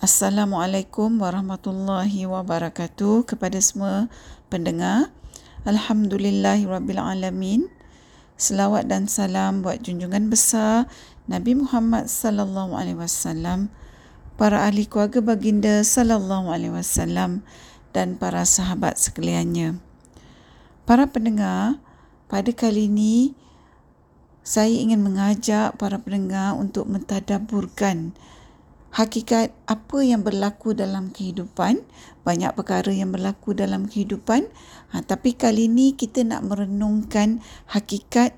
Assalamualaikum warahmatullahi wabarakatuh kepada semua pendengar. Alhamdulillahirabbilalamin. Selawat dan salam buat junjungan besar Nabi Muhammad sallallahu alaihi wasallam, para ahli keluarga baginda sallallahu alaihi wasallam dan para sahabat sekaliannya. Para pendengar, pada kali ini saya ingin mengajak para pendengar untuk mentadaburkan hakikat apa yang berlaku dalam kehidupan banyak perkara yang berlaku dalam kehidupan ha, tapi kali ini kita nak merenungkan hakikat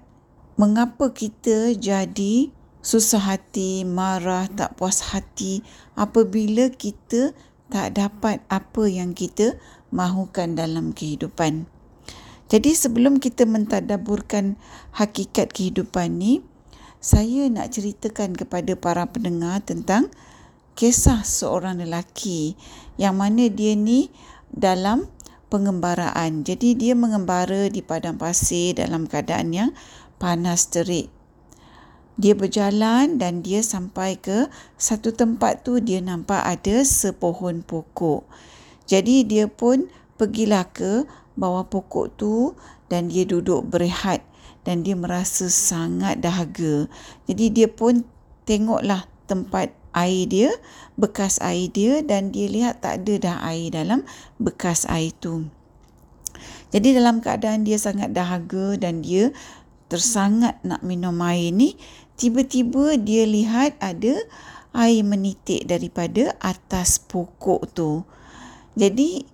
mengapa kita jadi susah hati, marah, tak puas hati apabila kita tak dapat apa yang kita mahukan dalam kehidupan. Jadi sebelum kita mentadaburkan hakikat kehidupan ni, saya nak ceritakan kepada para pendengar tentang kisah seorang lelaki yang mana dia ni dalam pengembaraan. Jadi dia mengembara di padang pasir dalam keadaan yang panas terik. Dia berjalan dan dia sampai ke satu tempat tu dia nampak ada sepohon pokok. Jadi dia pun pergilah ke bawah pokok tu dan dia duduk berehat dan dia merasa sangat dahaga. Jadi dia pun tengoklah tempat air dia, bekas air dia dan dia lihat tak ada dah air dalam bekas air tu. Jadi dalam keadaan dia sangat dahaga dan dia tersangat nak minum air ni, tiba-tiba dia lihat ada air menitik daripada atas pokok tu. Jadi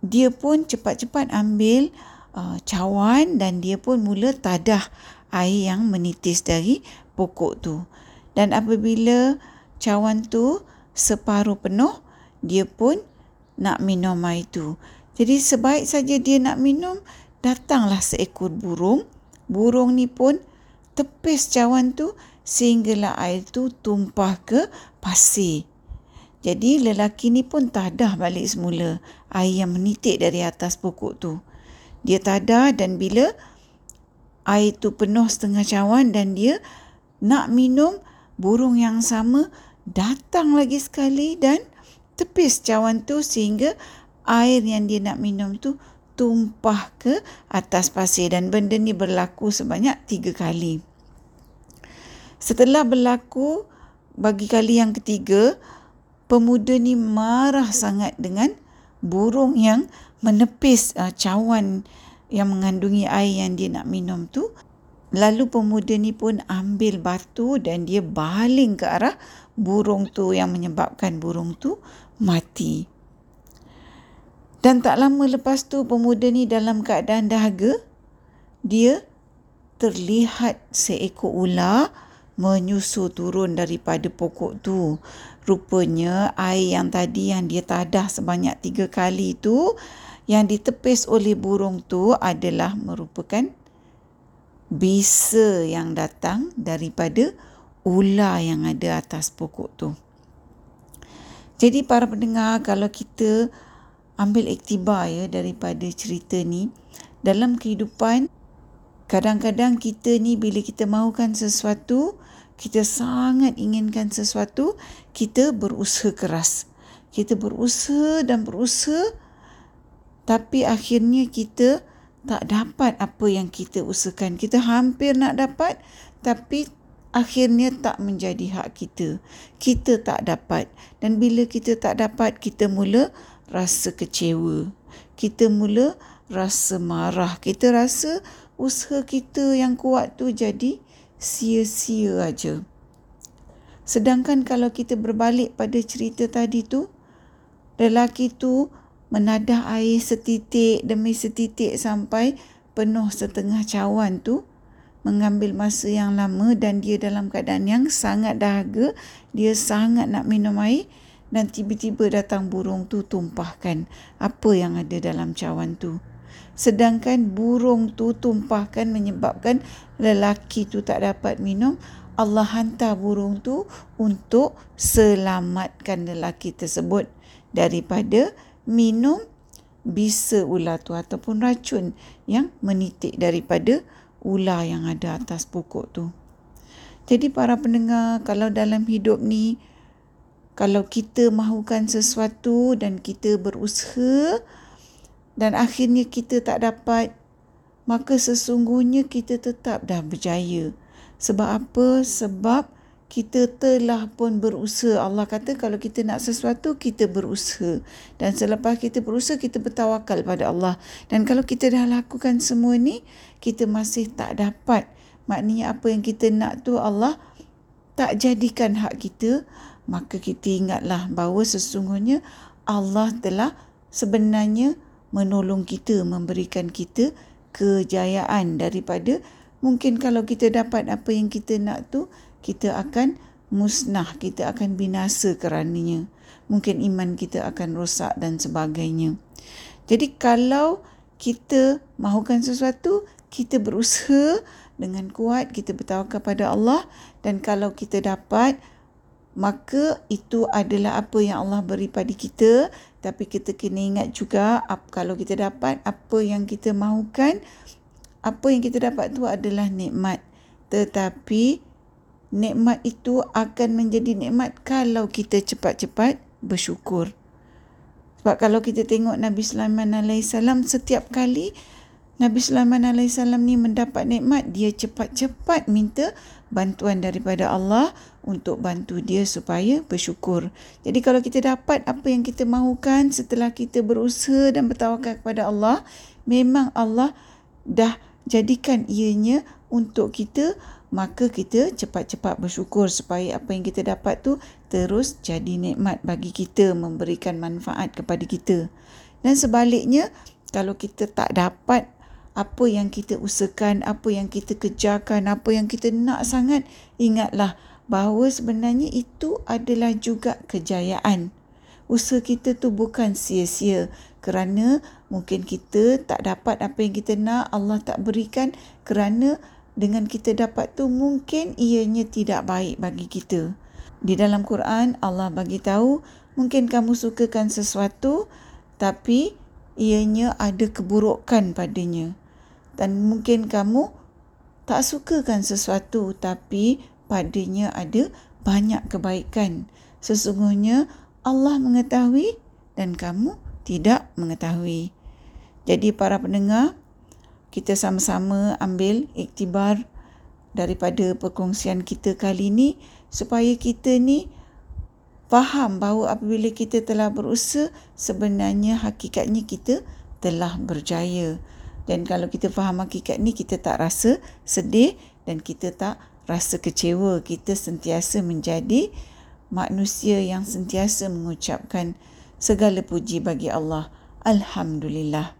dia pun cepat-cepat ambil uh, cawan dan dia pun mula tadah air yang menitis dari pokok tu. Dan apabila cawan tu separuh penuh, dia pun nak minum air tu. Jadi sebaik saja dia nak minum, datanglah seekor burung. Burung ni pun tepis cawan tu sehinggalah air tu tumpah ke pasir. Jadi lelaki ni pun tadah balik semula air yang menitik dari atas pokok tu. Dia tadah dan bila air tu penuh setengah cawan dan dia nak minum, burung yang sama datang lagi sekali dan tepis cawan tu sehingga air yang dia nak minum tu tumpah ke atas pasir dan benda ni berlaku sebanyak tiga kali. Setelah berlaku bagi kali yang ketiga, pemuda ni marah sangat dengan burung yang menepis uh, cawan yang mengandungi air yang dia nak minum tu. Lalu pemuda ni pun ambil batu dan dia baling ke arah burung tu yang menyebabkan burung tu mati. Dan tak lama lepas tu pemuda ni dalam keadaan dahaga, dia terlihat seekor ular menyusu turun daripada pokok tu. Rupanya air yang tadi yang dia tadah sebanyak tiga kali tu yang ditepis oleh burung tu adalah merupakan bisa yang datang daripada ular yang ada atas pokok tu. Jadi para pendengar kalau kita ambil iktibar ya daripada cerita ni dalam kehidupan kadang-kadang kita ni bila kita mahukan sesuatu kita sangat inginkan sesuatu kita berusaha keras. Kita berusaha dan berusaha tapi akhirnya kita tak dapat apa yang kita usahakan. Kita hampir nak dapat tapi akhirnya tak menjadi hak kita. Kita tak dapat. Dan bila kita tak dapat, kita mula rasa kecewa. Kita mula rasa marah. Kita rasa usaha kita yang kuat tu jadi sia-sia aja. Sedangkan kalau kita berbalik pada cerita tadi tu, lelaki tu menadah air setitik demi setitik sampai penuh setengah cawan tu, mengambil masa yang lama dan dia dalam keadaan yang sangat dahaga, dia sangat nak minum air dan tiba-tiba datang burung tu tumpahkan apa yang ada dalam cawan tu. Sedangkan burung tu tumpahkan menyebabkan lelaki tu tak dapat minum, Allah hantar burung tu untuk selamatkan lelaki tersebut daripada minum bisa ular tu ataupun racun yang menitik daripada ular yang ada atas pokok tu. Jadi para pendengar, kalau dalam hidup ni kalau kita mahukan sesuatu dan kita berusaha dan akhirnya kita tak dapat maka sesungguhnya kita tetap dah berjaya sebab apa sebab kita telah pun berusaha. Allah kata kalau kita nak sesuatu, kita berusaha. Dan selepas kita berusaha, kita bertawakal pada Allah. Dan kalau kita dah lakukan semua ni, kita masih tak dapat. Maknanya apa yang kita nak tu Allah tak jadikan hak kita, maka kita ingatlah bahawa sesungguhnya Allah telah sebenarnya menolong kita, memberikan kita kejayaan daripada mungkin kalau kita dapat apa yang kita nak tu, kita akan musnah, kita akan binasa kerananya. Mungkin iman kita akan rosak dan sebagainya. Jadi kalau kita mahukan sesuatu, kita berusaha dengan kuat, kita bertawakal pada Allah dan kalau kita dapat, maka itu adalah apa yang Allah beri pada kita. Tapi kita kena ingat juga kalau kita dapat apa yang kita mahukan, apa yang kita dapat tu adalah nikmat. Tetapi nikmat itu akan menjadi nikmat kalau kita cepat-cepat bersyukur. Sebab kalau kita tengok Nabi Sulaiman AS setiap kali Nabi Sulaiman AS ni mendapat nikmat, dia cepat-cepat minta bantuan daripada Allah untuk bantu dia supaya bersyukur. Jadi kalau kita dapat apa yang kita mahukan setelah kita berusaha dan bertawakal kepada Allah, memang Allah dah jadikan ianya untuk kita maka kita cepat-cepat bersyukur supaya apa yang kita dapat tu terus jadi nikmat bagi kita memberikan manfaat kepada kita. Dan sebaliknya kalau kita tak dapat apa yang kita usahakan apa yang kita kejarkan apa yang kita nak sangat ingatlah bahawa sebenarnya itu adalah juga kejayaan. Usaha kita tu bukan sia-sia kerana mungkin kita tak dapat apa yang kita nak Allah tak berikan kerana dengan kita dapat tu mungkin ianya tidak baik bagi kita. Di dalam Quran Allah bagi tahu mungkin kamu sukakan sesuatu tapi ianya ada keburukan padanya. Dan mungkin kamu tak sukakan sesuatu tapi padanya ada banyak kebaikan. Sesungguhnya Allah mengetahui dan kamu tidak mengetahui. Jadi para pendengar, kita sama-sama ambil iktibar daripada perkongsian kita kali ini supaya kita ni faham bahawa apabila kita telah berusaha sebenarnya hakikatnya kita telah berjaya. Dan kalau kita faham hakikat ni kita tak rasa sedih dan kita tak rasa kecewa. Kita sentiasa menjadi manusia yang sentiasa mengucapkan segala puji bagi Allah. Alhamdulillah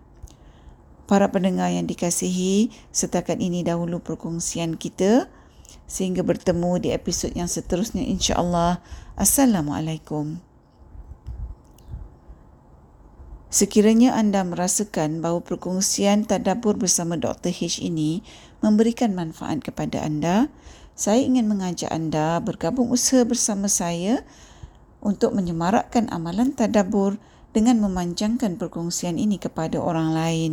para pendengar yang dikasihi, setakat ini dahulu perkongsian kita. Sehingga bertemu di episod yang seterusnya insya-Allah. Assalamualaikum. Sekiranya anda merasakan bahawa perkongsian tadabbur bersama Dr. H ini memberikan manfaat kepada anda, saya ingin mengajak anda bergabung usaha bersama saya untuk menyemarakkan amalan tadabbur dengan memanjangkan perkongsian ini kepada orang lain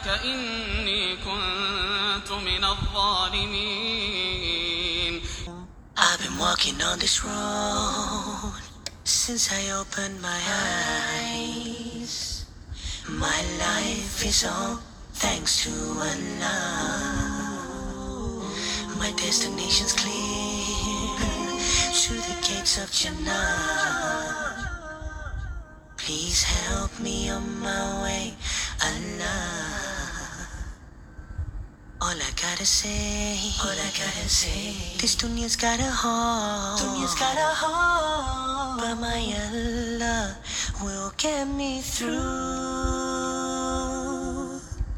سبحانك إني كنت من الظالمين I've been walking on this road since I opened my eyes. My life is all thanks to Allah. My destination's clear to the gates of Jannah. Please help me on my way Allah. All I gotta say, all I gotta say, this dunya's got a heart, dunya's got a heart, but my Allah will get me through.